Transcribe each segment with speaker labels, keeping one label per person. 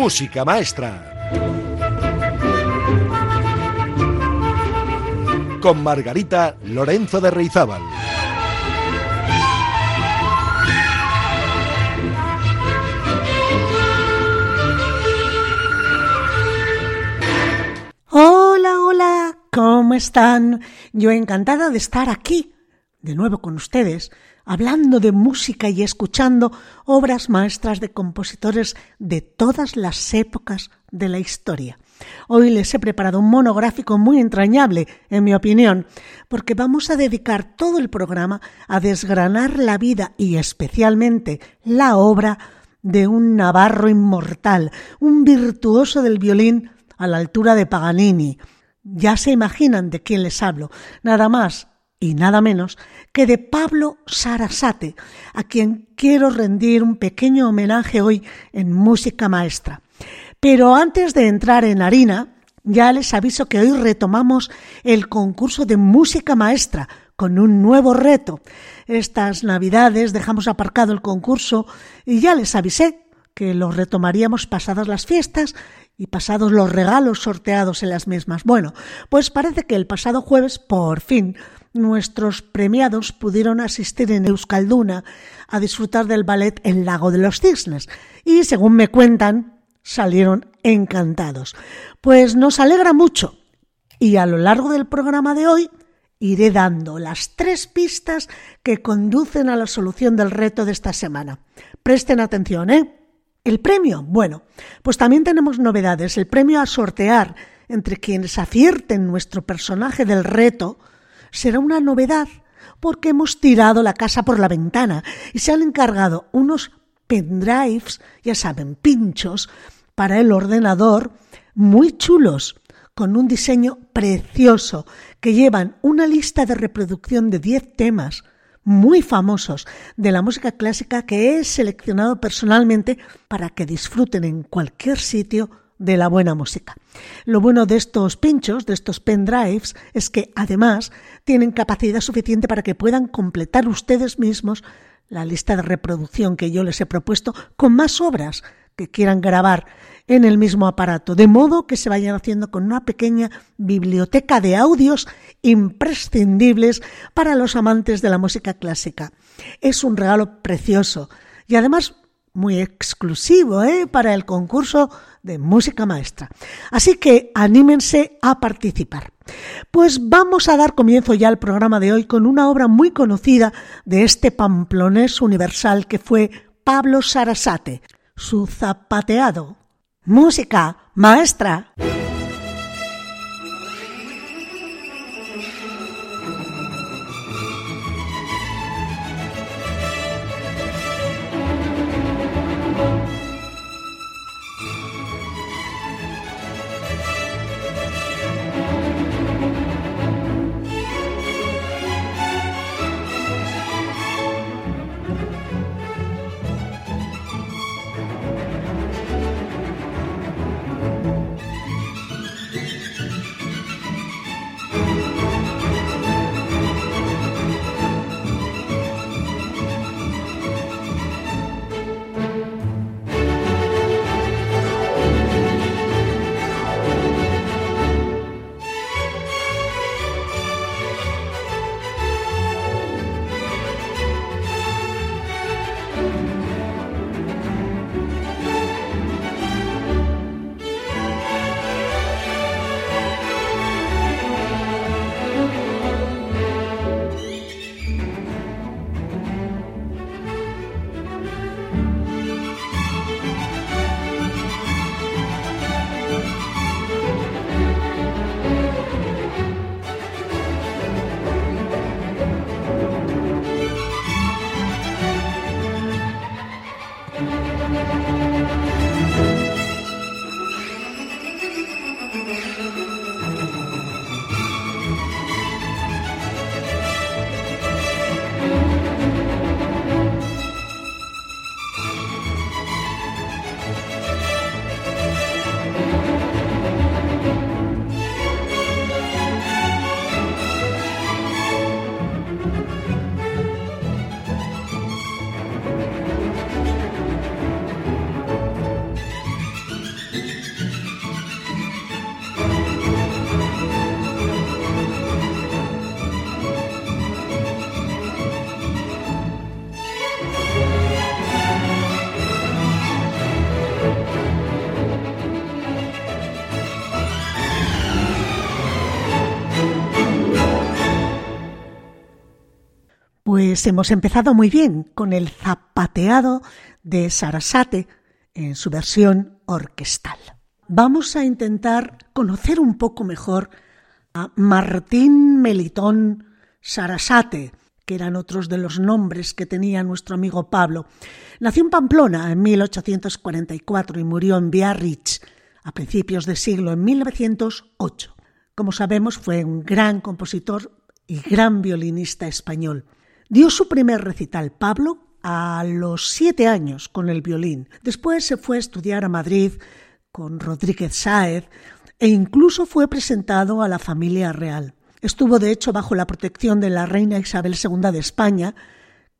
Speaker 1: Música Maestra. Con Margarita Lorenzo de Reizábal.
Speaker 2: Hola, hola, ¿cómo están? Yo encantada de estar aquí, de nuevo con ustedes, hablando de música y escuchando obras maestras de compositores de todas las épocas de la historia. Hoy les he preparado un monográfico muy entrañable, en mi opinión, porque vamos a dedicar todo el programa a desgranar la vida y especialmente la obra de un navarro inmortal, un virtuoso del violín a la altura de Paganini. Ya se imaginan de quién les hablo, nada más y nada menos que de Pablo Sarasate, a quien quiero rendir un pequeño homenaje hoy en música maestra. Pero antes de entrar en harina, ya les aviso que hoy retomamos el concurso de música maestra con un nuevo reto. Estas navidades dejamos aparcado el concurso y ya les avisé que lo retomaríamos pasadas las fiestas y pasados los regalos sorteados en las mismas. Bueno, pues parece que el pasado jueves, por fin, nuestros premiados pudieron asistir en Euskalduna a disfrutar del ballet El lago de los cisnes y, según me cuentan, salieron encantados. Pues nos alegra mucho y a lo largo del programa de hoy iré dando las tres pistas que conducen a la solución del reto de esta semana. Presten atención, ¿eh? El premio, bueno, pues también tenemos novedades. El premio a sortear entre quienes acierten nuestro personaje del reto será una novedad porque hemos tirado la casa por la ventana y se han encargado unos pendrives, ya saben, pinchos, para el ordenador, muy chulos, con un diseño precioso, que llevan una lista de reproducción de 10 temas muy famosos de la música clásica que he seleccionado personalmente para que disfruten en cualquier sitio de la buena música. Lo bueno de estos pinchos, de estos pendrives, es que además tienen capacidad suficiente para que puedan completar ustedes mismos la lista de reproducción que yo les he propuesto con más obras que quieran grabar en el mismo aparato, de modo que se vayan haciendo con una pequeña biblioteca de audios imprescindibles para los amantes de la música clásica. Es un regalo precioso y además muy exclusivo ¿eh? para el concurso de música maestra. Así que anímense a participar. Pues vamos a dar comienzo ya al programa de hoy con una obra muy conocida de este pamplonés universal que fue Pablo Sarasate, su zapateado. Música maestra. Pues hemos empezado muy bien con el zapateado de Sarasate en su versión orquestal. Vamos a intentar conocer un poco mejor a Martín Melitón Sarasate, que eran otros de los nombres que tenía nuestro amigo Pablo. Nació en Pamplona en 1844 y murió en Biarritz a principios de siglo en 1908. Como sabemos, fue un gran compositor y gran violinista español. Dio su primer recital, Pablo, a los siete años con el violín. Después se fue a estudiar a Madrid con Rodríguez Sáez e incluso fue presentado a la familia real. Estuvo de hecho bajo la protección de la reina Isabel II de España,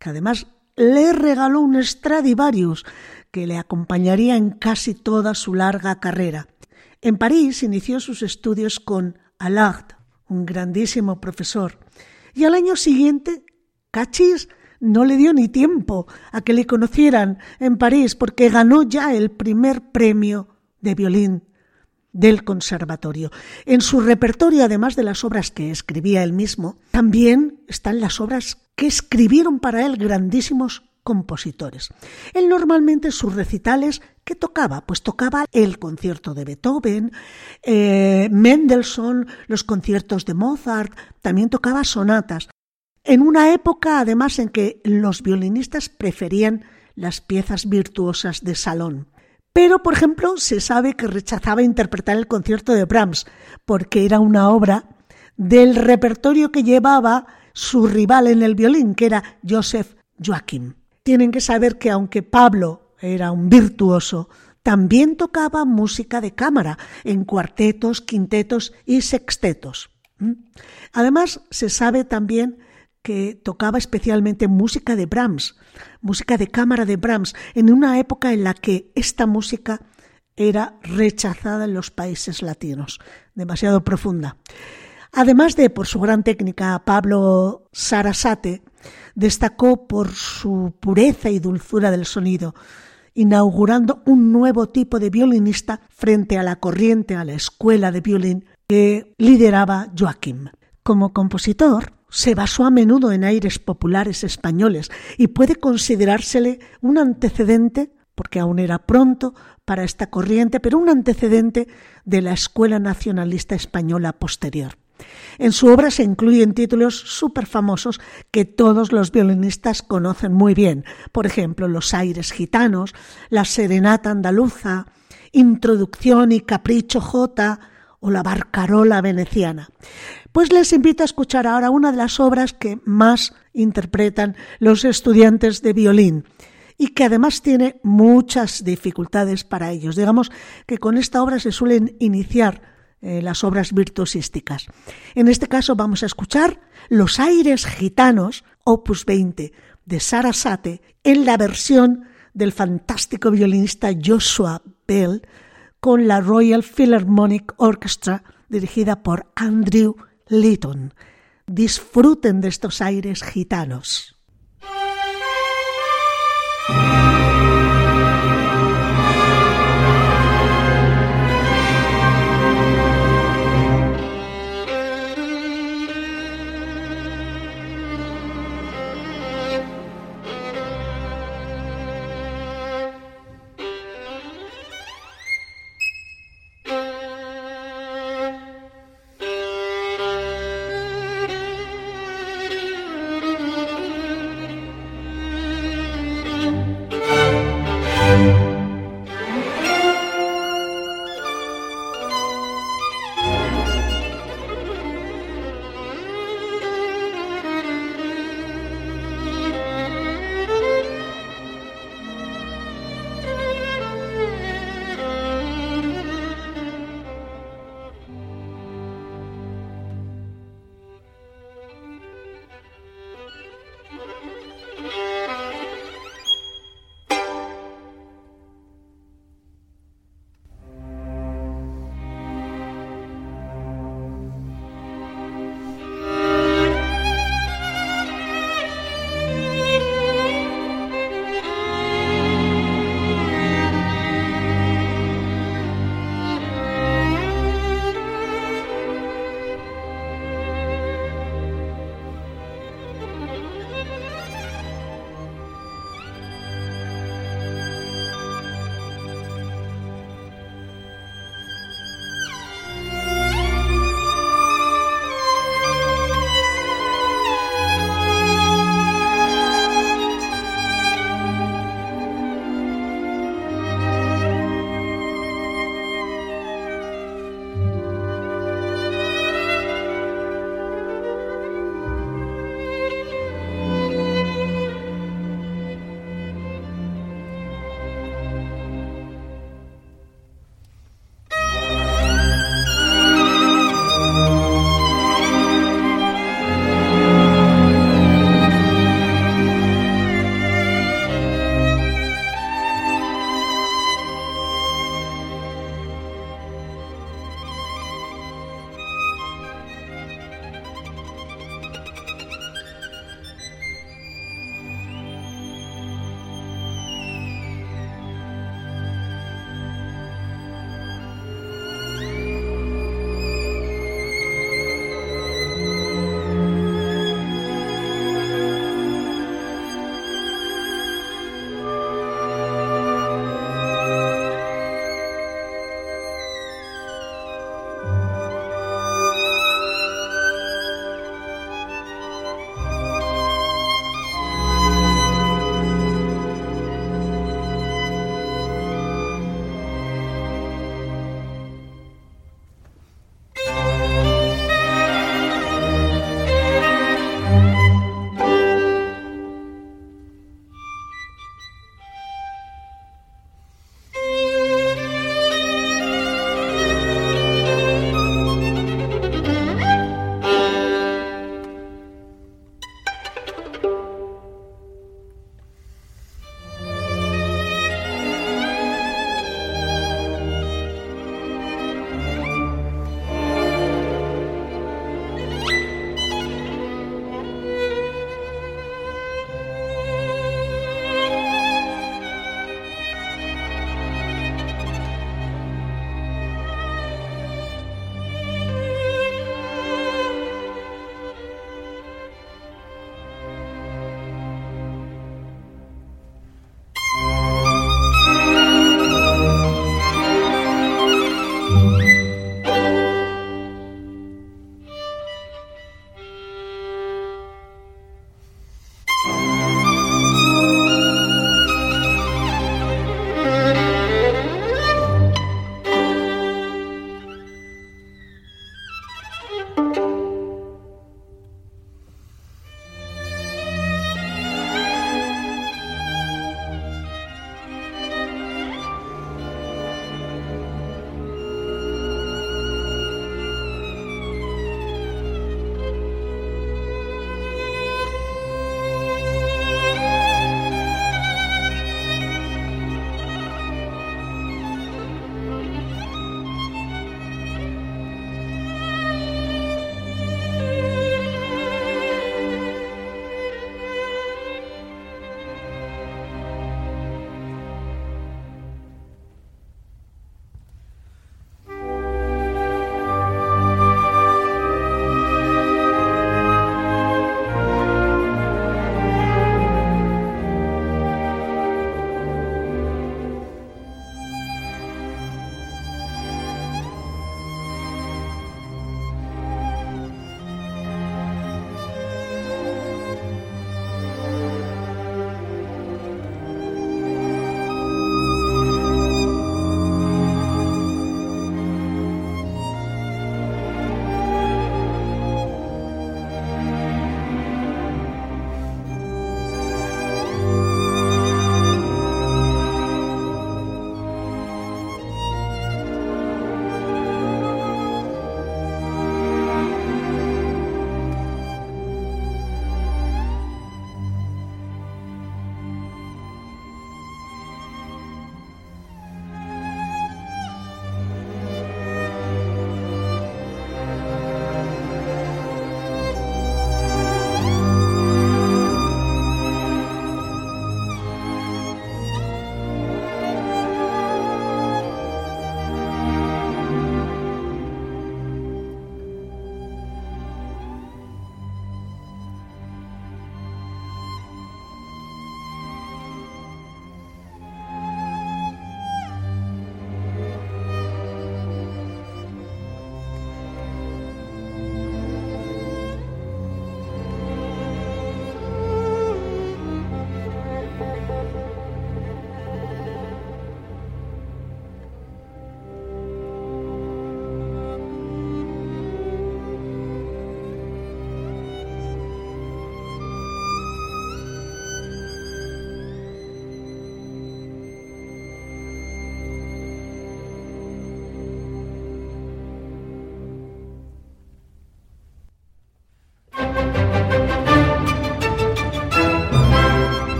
Speaker 2: que además le regaló un Stradivarius que le acompañaría en casi toda su larga carrera. En París inició sus estudios con Allard, un grandísimo profesor, y al año siguiente Cachis no le dio ni tiempo a que le conocieran en París porque ganó ya el primer premio de violín del conservatorio. En su repertorio, además de las obras que escribía él mismo, también están las obras que escribieron para él grandísimos compositores. Él normalmente sus recitales, ¿qué tocaba? Pues tocaba el concierto de Beethoven, eh, Mendelssohn, los conciertos de Mozart, también tocaba sonatas en una época además en que los violinistas preferían las piezas virtuosas de salón. Pero, por ejemplo, se sabe que rechazaba interpretar el concierto de Brahms, porque era una obra del repertorio que llevaba su rival en el violín, que era Joseph Joachim. Tienen que saber que aunque Pablo era un virtuoso, también tocaba música de cámara en cuartetos, quintetos y sextetos. ¿Mm? Además, se sabe también que tocaba especialmente música de Brahms, música de cámara de Brahms, en una época en la que esta música era rechazada en los países latinos, demasiado profunda. Además de por su gran técnica, Pablo Sarasate destacó por su pureza y dulzura del sonido, inaugurando un nuevo tipo de violinista frente a la corriente, a la escuela de violín que lideraba Joaquim. Como compositor, se basó a menudo en aires populares españoles y puede considerársele un antecedente, porque aún era pronto para esta corriente, pero un antecedente de la Escuela Nacionalista Española posterior. En su obra se incluyen títulos súper famosos que todos los violinistas conocen muy bien, por ejemplo, Los aires gitanos, La serenata andaluza, Introducción y Capricho J o La barcarola veneciana. Pues les invito a escuchar ahora una de las obras que más interpretan los estudiantes de violín y que además tiene muchas dificultades para ellos. Digamos que con esta obra se suelen iniciar eh, las obras virtuosísticas. En este caso vamos a escuchar Los aires gitanos, opus 20, de Sarasate, en la versión del fantástico violinista Joshua Bell con la Royal Philharmonic Orchestra dirigida por Andrew Lytton. Disfruten de estos aires gitanos.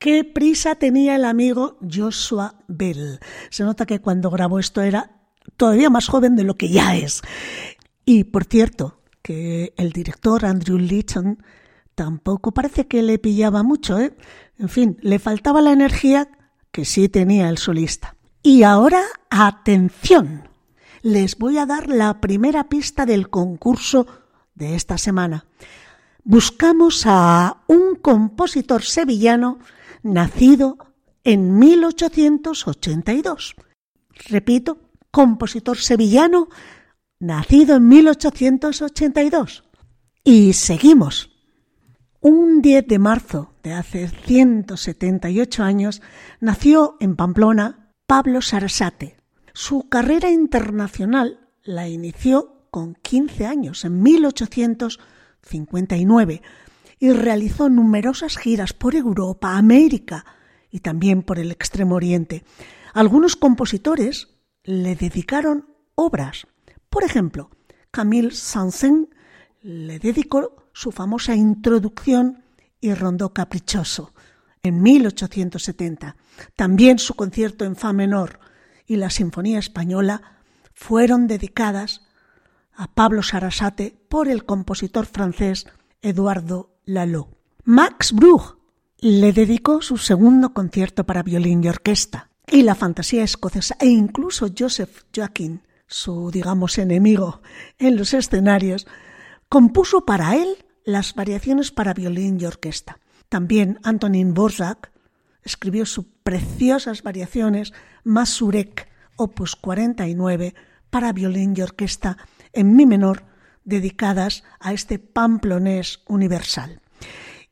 Speaker 2: Qué prisa tenía el amigo Joshua Bell. Se nota que cuando grabó esto era todavía más joven de lo que ya es. Y por cierto, que el director Andrew Litton tampoco parece que le pillaba mucho, ¿eh? En fin, le faltaba la energía que sí tenía el solista. Y ahora, atención, les voy a dar la primera pista del concurso de esta semana. Buscamos a un compositor sevillano nacido en 1882. Repito, compositor sevillano nacido en 1882. Y seguimos. Un 10 de marzo de hace 178 años nació en Pamplona Pablo Sarasate. Su carrera internacional la inició con 15 años, en 1859, y realizó numerosas giras por Europa, América y también por el Extremo Oriente. Algunos compositores le dedicaron obras. Por ejemplo, Camille Saint-Saëns le dedicó su famosa introducción y rondó caprichoso en 1870. También su concierto en fa menor y la Sinfonía Española fueron dedicadas a Pablo Sarasate por el compositor francés Eduardo Lalo. Max Bruch le dedicó su segundo concierto para violín y orquesta y la fantasía escocesa e incluso Joseph Joachim, su digamos enemigo en los escenarios, compuso para él las variaciones para violín y orquesta. También Antonin Borzak escribió sus preciosas variaciones Masurek, opus 49, para violín y orquesta en mi menor, dedicadas a este pamplonés universal.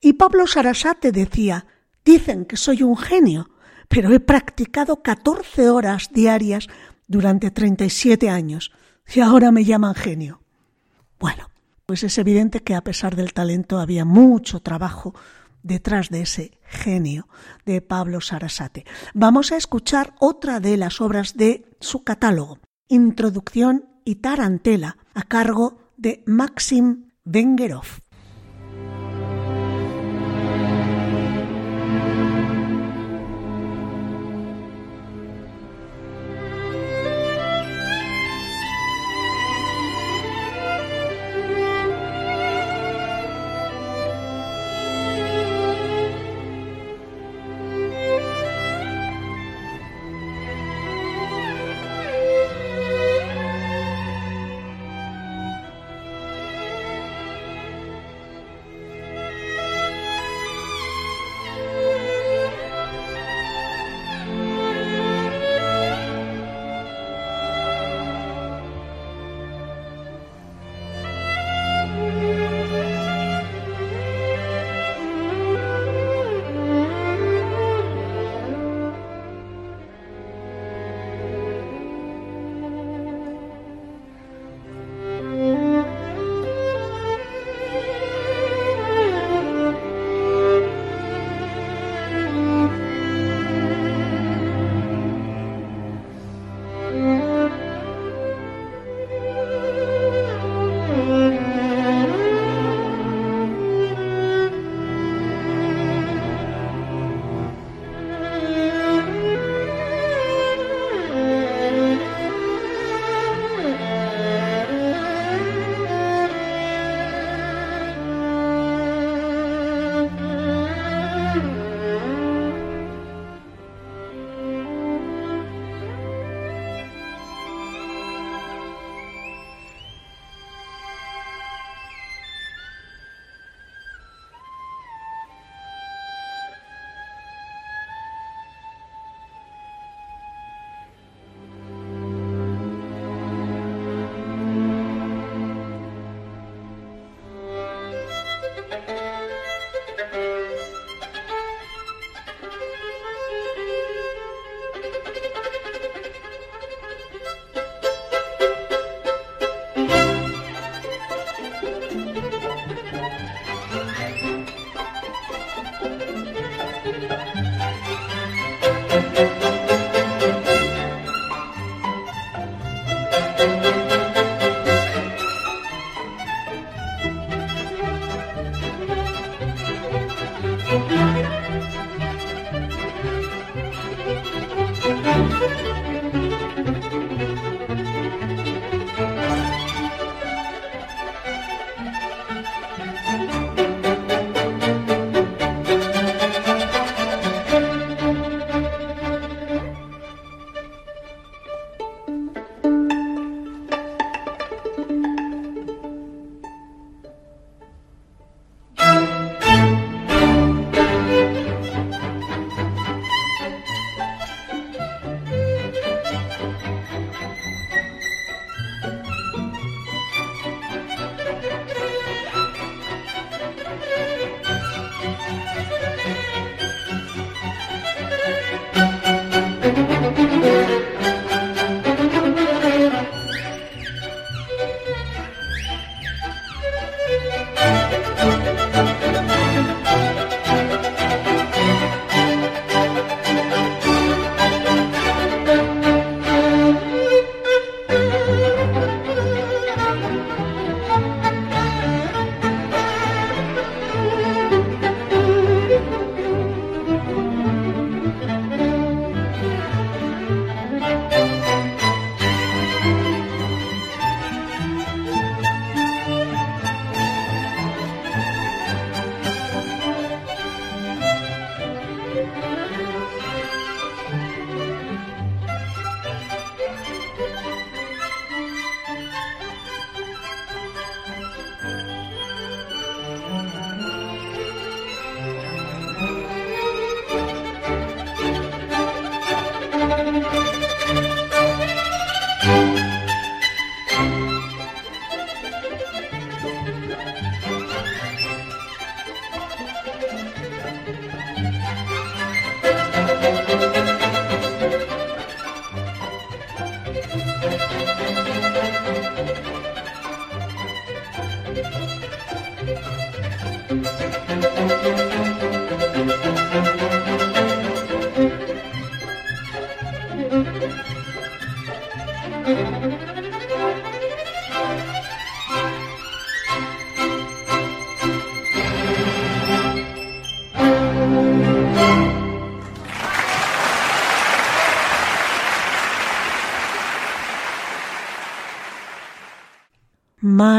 Speaker 2: Y Pablo Sarasate decía, dicen que soy un genio, pero he practicado 14 horas diarias durante 37 años y ahora me llaman genio. Bueno, pues es evidente que a pesar del talento había mucho trabajo detrás de ese genio de Pablo Sarasate. Vamos a escuchar otra de las obras de su catálogo, Introducción y Tarantela, a cargo de Maxim Vengerov.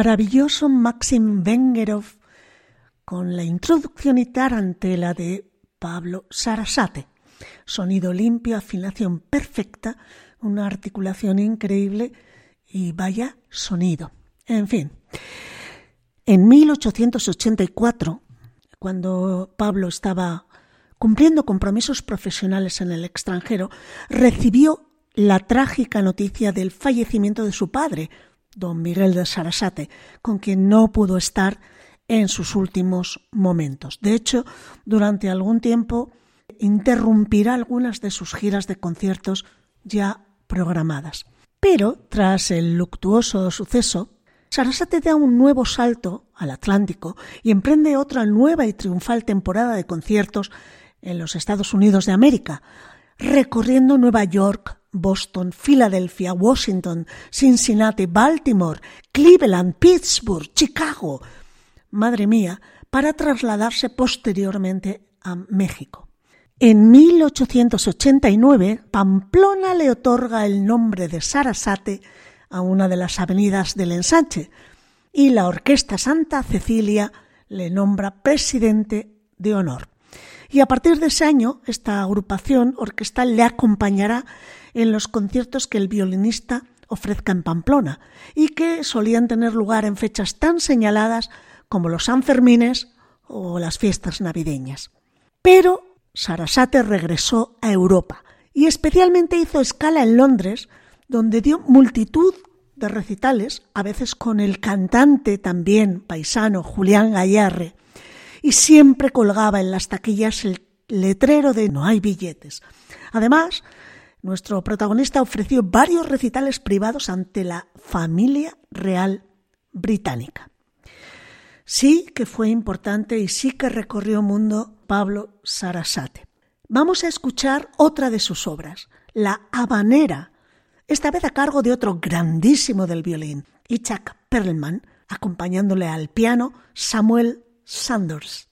Speaker 2: Maravilloso Maxim Vengerov con la introducción y tarantela de Pablo Sarasate. Sonido limpio, afinación perfecta, una articulación increíble y vaya sonido. En fin, en 1884, cuando Pablo estaba cumpliendo compromisos profesionales en el extranjero, recibió la trágica noticia del fallecimiento de su padre, don Miguel de Sarasate, con quien no pudo estar en sus últimos momentos. De hecho, durante algún tiempo interrumpirá algunas de sus giras de conciertos ya programadas. Pero, tras el luctuoso suceso, Sarasate da un nuevo salto al Atlántico y emprende otra nueva y triunfal temporada de conciertos en los Estados Unidos de América, recorriendo Nueva York, Boston, Filadelfia, Washington, Cincinnati, Baltimore, Cleveland, Pittsburgh, Chicago. Madre mía, para trasladarse posteriormente a México. En 1889, Pamplona le otorga el nombre de Sarasate a una de las avenidas del ensanche y la Orquesta Santa Cecilia le nombra presidente de honor. Y a partir de ese año, esta agrupación orquestal le acompañará en los conciertos que el violinista ofrezca en Pamplona y que solían tener lugar en fechas tan señaladas como los Sanfermines o las fiestas navideñas. Pero Sarasate regresó a Europa y especialmente hizo escala en Londres, donde dio multitud de recitales, a veces con el cantante también paisano Julián Gallarre, y siempre colgaba en las taquillas el letrero de no hay billetes. Además, nuestro protagonista ofreció varios recitales privados ante la familia real británica. Sí que fue importante y sí que recorrió mundo Pablo Sarasate. Vamos a escuchar otra de sus obras, La Habanera, esta vez a cargo de otro grandísimo del violín, Itzhak Perlman, acompañándole al piano Samuel Sanders.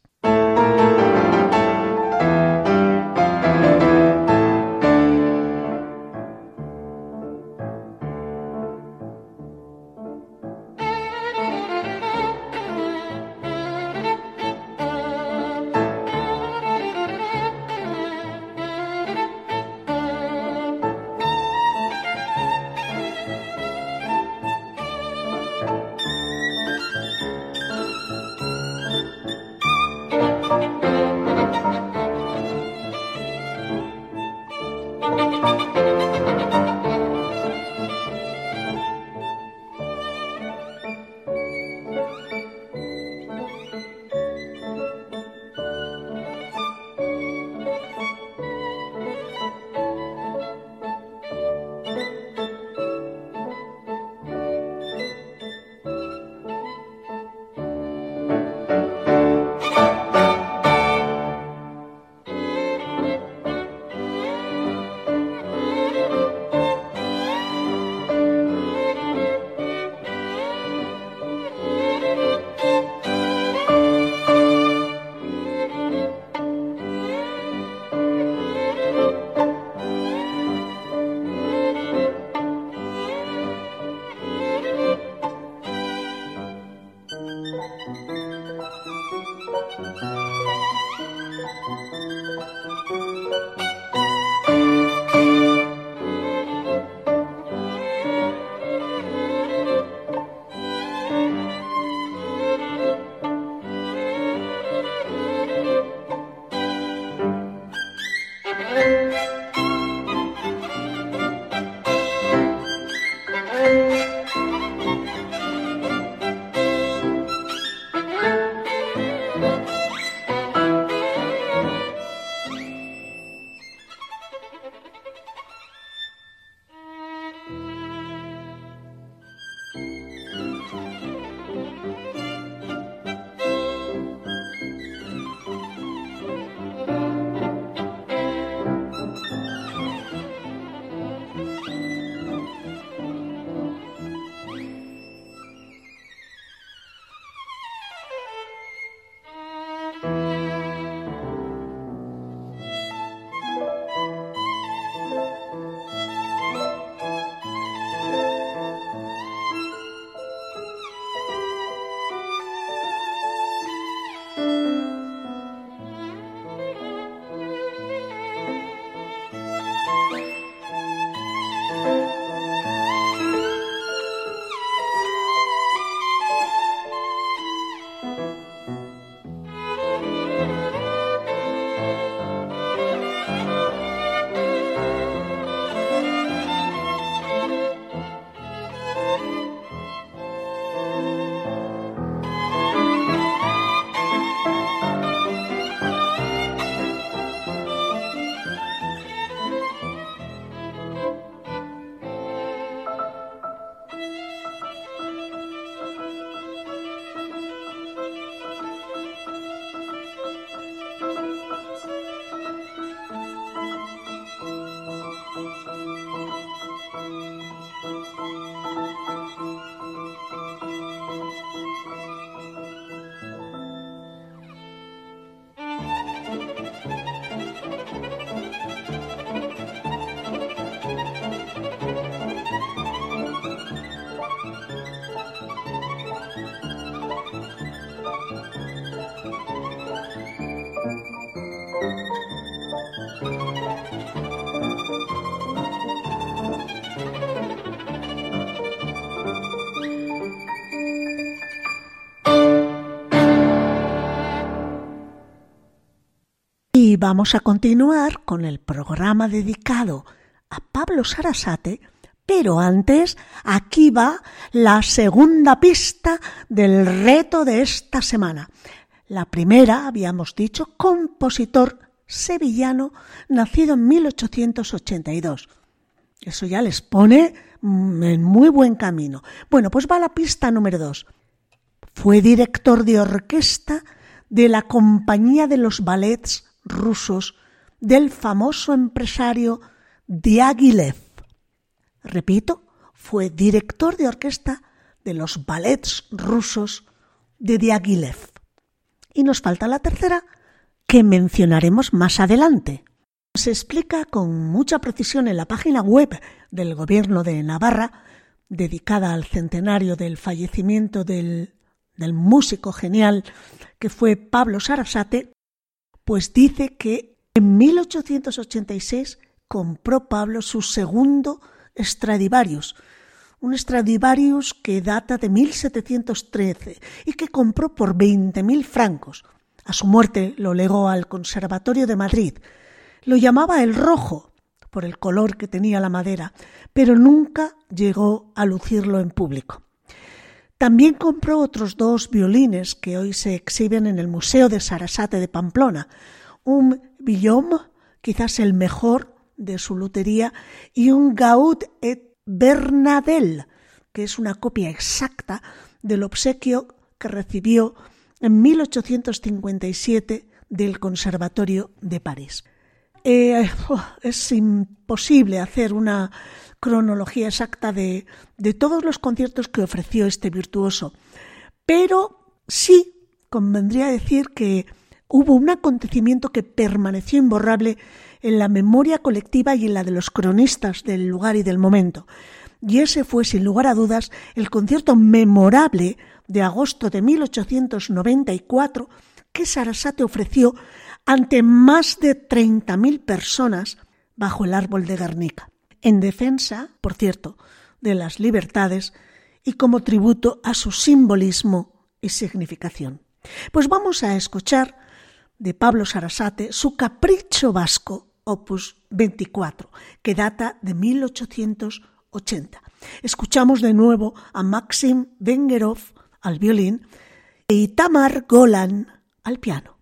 Speaker 2: Y vamos a continuar con el programa dedicado a Pablo Sarasate, pero antes aquí va la segunda pista del reto de esta semana. La primera, habíamos dicho, compositor sevillano nacido en 1882. Eso ya les pone en muy buen camino. Bueno, pues va la pista número dos. Fue director de orquesta de la Compañía de los Ballets rusos del famoso empresario Diaghilev. Repito, fue director de orquesta de los ballets rusos de Diaghilev. Y nos falta la tercera, que mencionaremos más adelante. Se explica con mucha precisión en la página web del Gobierno de Navarra, dedicada al centenario del fallecimiento del, del músico genial que fue Pablo Sarasate, pues dice que en 1886 compró Pablo su segundo Stradivarius, un Stradivarius que data de 1713 y que compró por 20.000 francos. A su muerte lo legó al Conservatorio de Madrid. Lo llamaba el rojo por el color que tenía la madera, pero nunca llegó a lucirlo en público. También compró otros dos violines que hoy se exhiben en el Museo de Sarasate de Pamplona, un Villaume, quizás el mejor de su lutería, y un Gaud et Bernadel, que es una copia exacta del obsequio que recibió en 1857 del Conservatorio de París. Eh, es imposible hacer una cronología exacta de, de todos los conciertos que ofreció este virtuoso, pero sí convendría decir que hubo un acontecimiento que permaneció imborrable en la memoria colectiva y en la de los cronistas del lugar y del momento. Y ese fue, sin lugar a dudas, el concierto memorable de agosto de 1894 que Sarasate ofreció ante más de 30.000 personas bajo el árbol de Guernica, en defensa, por cierto, de las libertades y como tributo a su simbolismo y significación. Pues vamos a escuchar de Pablo Sarasate su Capricho Vasco, opus 24, que data de 1880. Escuchamos de nuevo a Maxim Vengerov al violín y Tamar Golan al piano.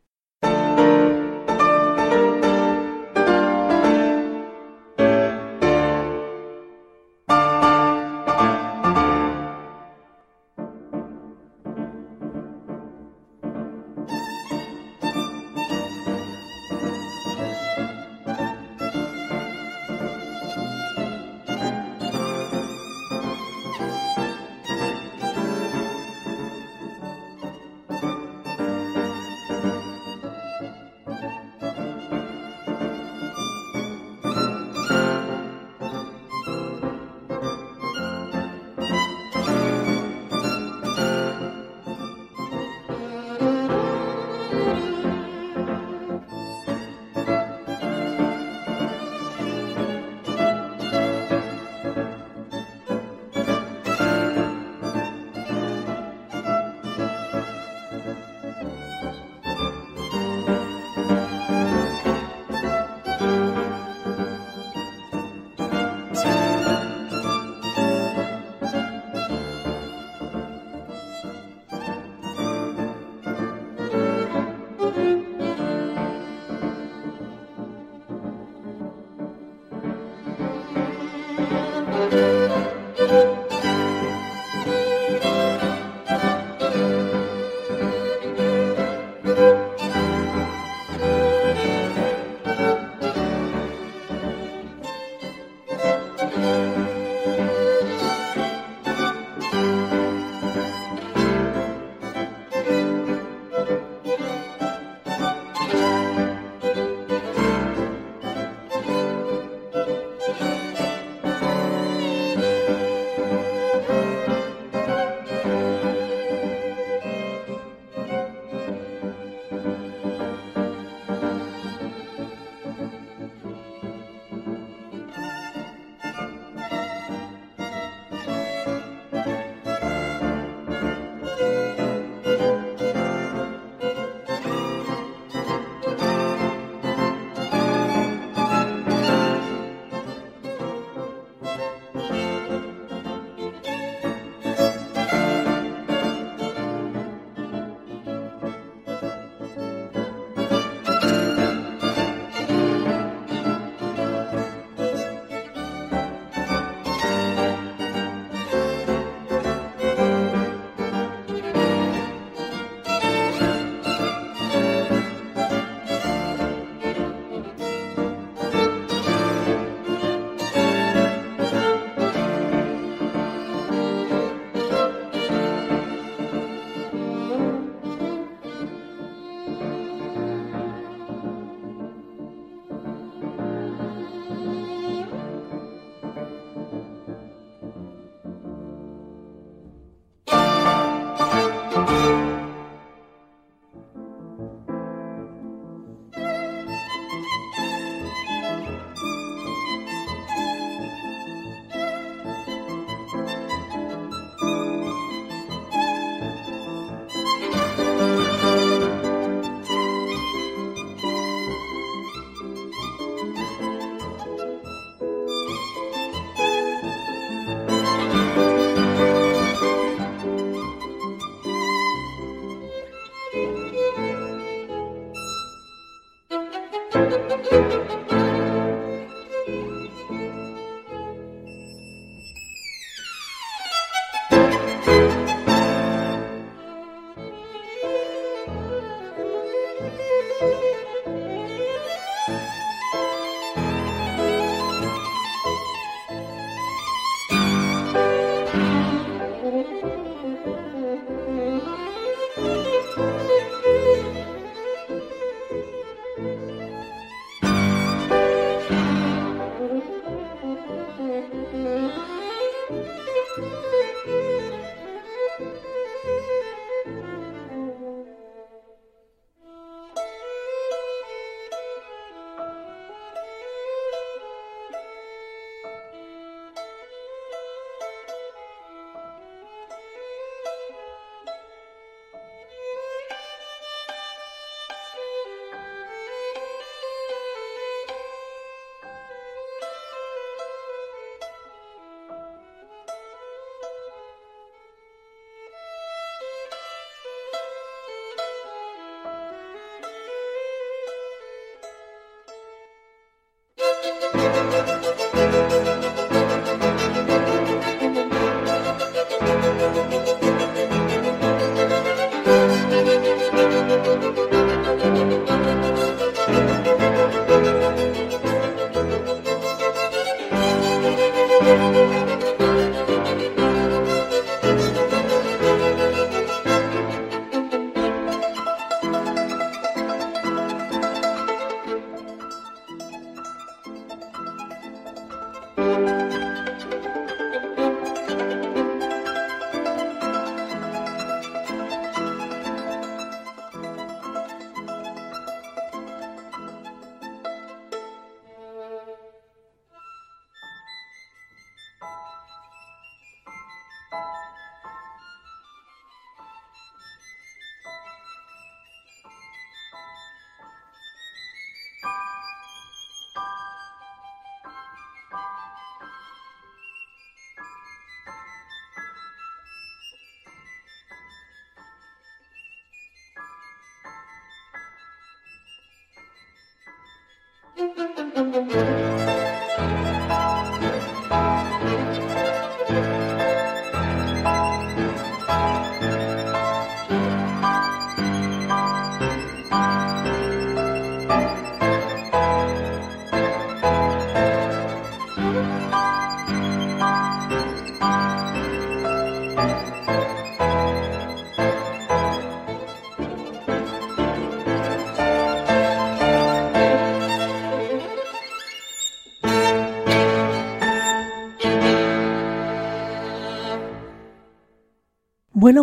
Speaker 2: Müzik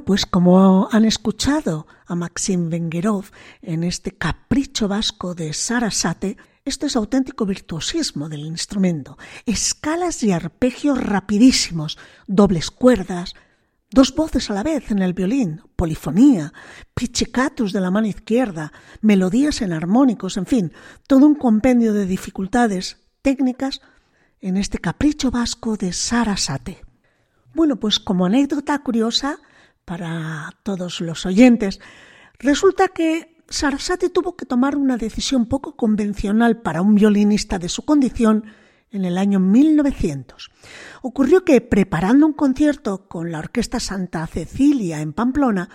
Speaker 2: Pues como han escuchado a Maxim Vengerov en este capricho vasco de Sarasate, esto es auténtico virtuosismo del instrumento. Escalas y arpegios rapidísimos, dobles cuerdas, dos voces a la vez en el violín, polifonía, pichicatus de la mano izquierda, melodías en armónicos, en fin, todo un compendio de dificultades técnicas en este capricho vasco de Sarasate. Bueno, pues como anécdota curiosa, para todos los oyentes. Resulta que Sarasate tuvo que tomar una decisión poco convencional para un violinista de su condición en el año 1900. Ocurrió que, preparando un concierto con la Orquesta Santa Cecilia en Pamplona,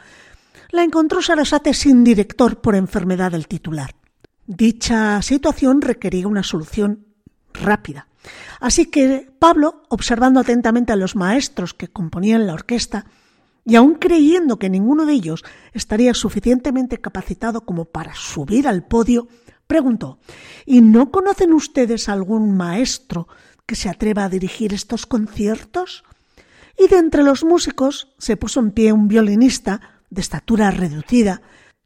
Speaker 2: la encontró Sarasate sin director por enfermedad del titular. Dicha situación requería una solución rápida. Así que Pablo, observando atentamente a los maestros que componían la orquesta, y aun creyendo que ninguno de ellos estaría suficientemente capacitado como para subir al podio, preguntó ¿Y no conocen ustedes algún maestro que se atreva a dirigir estos conciertos? Y de entre los músicos se puso en pie un violinista de estatura reducida,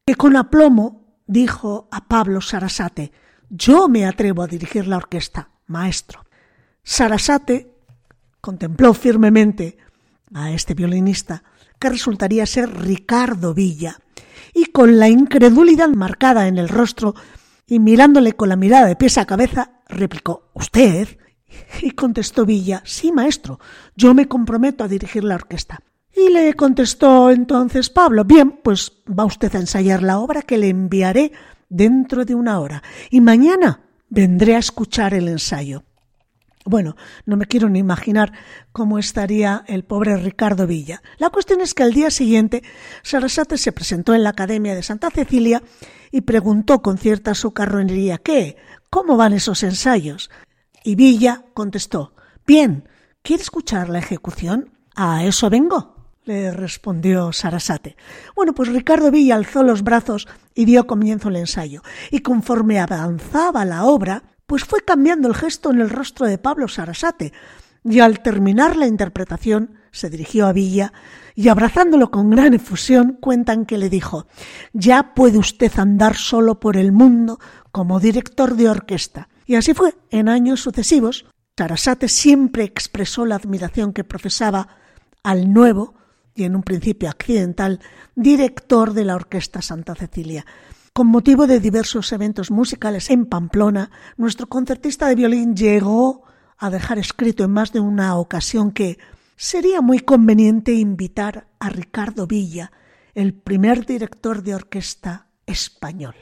Speaker 2: que con aplomo dijo a Pablo Sarasate Yo me atrevo a dirigir la orquesta, maestro. Sarasate contempló firmemente a este violinista que resultaría ser Ricardo Villa, y con la incredulidad marcada en el rostro y mirándole con la mirada de pies a cabeza, replicó ¿Usted? Y contestó Villa Sí, maestro, yo me comprometo a dirigir la orquesta. Y le contestó entonces Pablo Bien, pues va usted a ensayar la obra que le enviaré dentro de una hora, y mañana vendré a escuchar el ensayo. Bueno, no me quiero ni imaginar cómo estaría el pobre Ricardo Villa. La cuestión es que al día siguiente Sarasate se presentó en la Academia de Santa Cecilia y preguntó con cierta socarronería ¿Qué? ¿Cómo van esos ensayos? Y Villa contestó Bien, ¿quiere escuchar la ejecución? A eso vengo le respondió Sarasate. Bueno, pues Ricardo Villa alzó los brazos y dio comienzo al ensayo. Y conforme avanzaba la obra, pues fue cambiando el gesto en el rostro de Pablo Sarasate, y al terminar la interpretación se dirigió a Villa y abrazándolo con gran efusión cuentan que le dijo Ya puede usted andar solo por el mundo como director de orquesta. Y así fue. En años sucesivos, Sarasate siempre expresó la admiración que profesaba al nuevo, y en un principio accidental, director de la Orquesta Santa Cecilia. Con motivo de diversos eventos musicales en Pamplona, nuestro concertista de violín llegó a dejar escrito en más de una ocasión que sería muy conveniente invitar a Ricardo Villa, el primer director de orquesta español.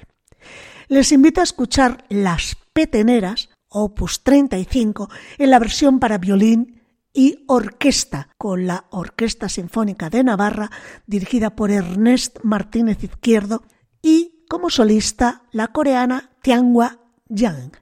Speaker 2: Les invito a escuchar Las Peteneras, opus 35, en la versión para violín y orquesta, con la Orquesta Sinfónica de Navarra, dirigida por Ernest Martínez Izquierdo, y como solista la coreana Tianghua Yang.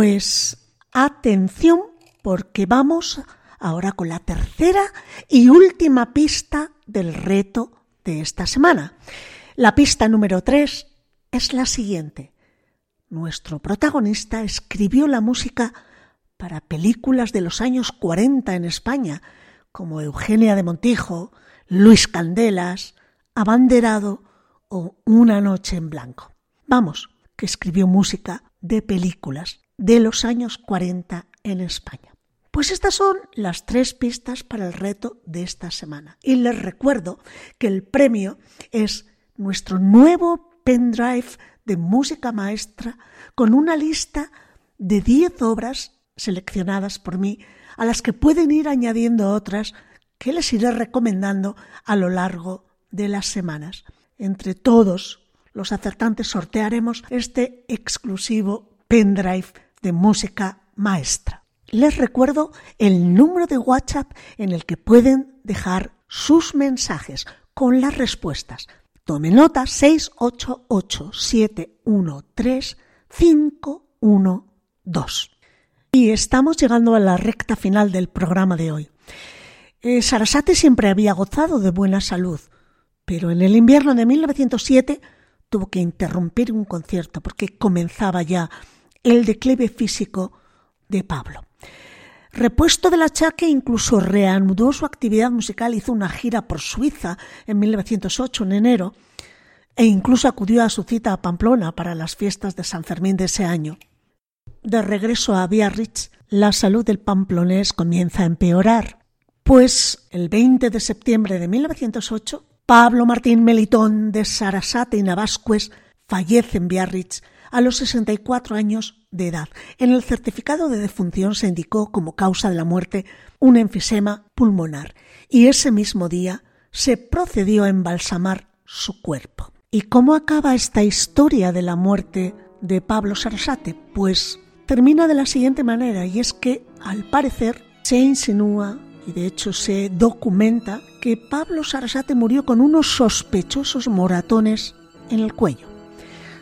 Speaker 2: Pues atención porque vamos ahora con la tercera y última pista del reto de esta semana. La pista número tres es la siguiente. Nuestro protagonista escribió la música para películas de los años 40 en España, como Eugenia de Montijo, Luis Candelas, Abanderado o Una noche en blanco. Vamos, que escribió música de películas de los años 40 en España. Pues estas son las tres pistas para el reto de esta semana. Y les recuerdo que el premio es nuestro nuevo pendrive de música maestra con una lista de 10 obras seleccionadas por mí a las que pueden ir añadiendo otras que les iré recomendando a lo largo de las semanas. Entre todos los acertantes sortearemos este exclusivo pendrive de música maestra. Les recuerdo el número de WhatsApp en el que pueden dejar sus mensajes con las respuestas. Tome nota 688-713-512. Y estamos llegando a la recta final del programa de hoy. Eh, Sarasate siempre había gozado de buena salud, pero en el invierno de 1907 tuvo que interrumpir un concierto porque comenzaba ya el declive físico de Pablo. Repuesto del achaque, incluso reanudó su actividad musical, hizo una gira por Suiza en 1908, en enero, e incluso acudió a su cita a Pamplona para las fiestas de San Fermín de ese año. De regreso a Biarritz, la salud del pamplonés comienza a empeorar, pues el 20 de septiembre de 1908 Pablo Martín Melitón de Sarasate y Navascues fallece en Biarritz a los 64 años de edad. En el certificado de defunción se indicó como causa de la muerte un enfisema pulmonar y ese mismo día se procedió a embalsamar su cuerpo. ¿Y cómo acaba esta historia de la muerte de Pablo Sarasate? Pues termina de la siguiente manera y es que al parecer se insinúa y de hecho se documenta que Pablo Sarasate murió con unos sospechosos moratones en el cuello.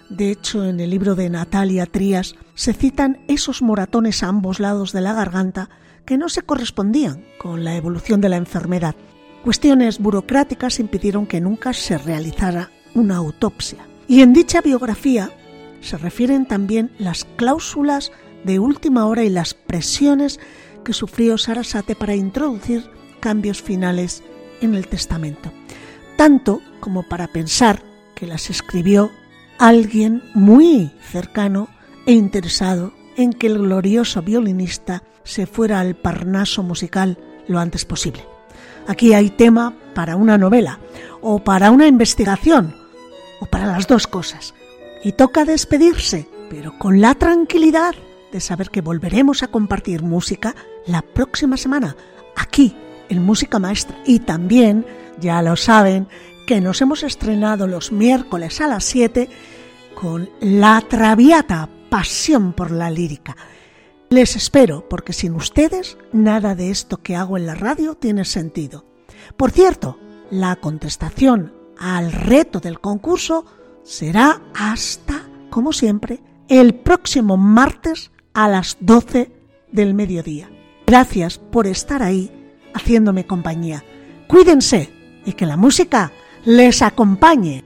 Speaker 2: De hecho, en el libro de Natalia Trías se citan esos moratones a ambos lados de la garganta que no se correspondían con la evolución de la enfermedad. Cuestiones burocráticas impidieron que nunca se realizara una autopsia. Y en dicha biografía se refieren también las cláusulas de última hora y las presiones que sufrió Sarasate para introducir cambios finales en el testamento, tanto como para pensar que las escribió alguien muy cercano e interesado en que el glorioso violinista se fuera al Parnaso musical lo antes posible. Aquí hay tema para una novela, o para una investigación, o para las dos cosas. Y toca despedirse, pero con la tranquilidad de saber que volveremos a compartir música la próxima semana, aquí, en Música Maestra. Y también, ya lo saben, que nos hemos estrenado los miércoles a las 7 con La Traviata, Pasión por la Lírica. Les espero, porque sin ustedes nada de esto que hago en la radio tiene sentido. Por cierto, la contestación al reto del concurso será hasta, como siempre, el próximo martes a las 12 del mediodía. Gracias por estar ahí haciéndome compañía. Cuídense y que la música les acompañe.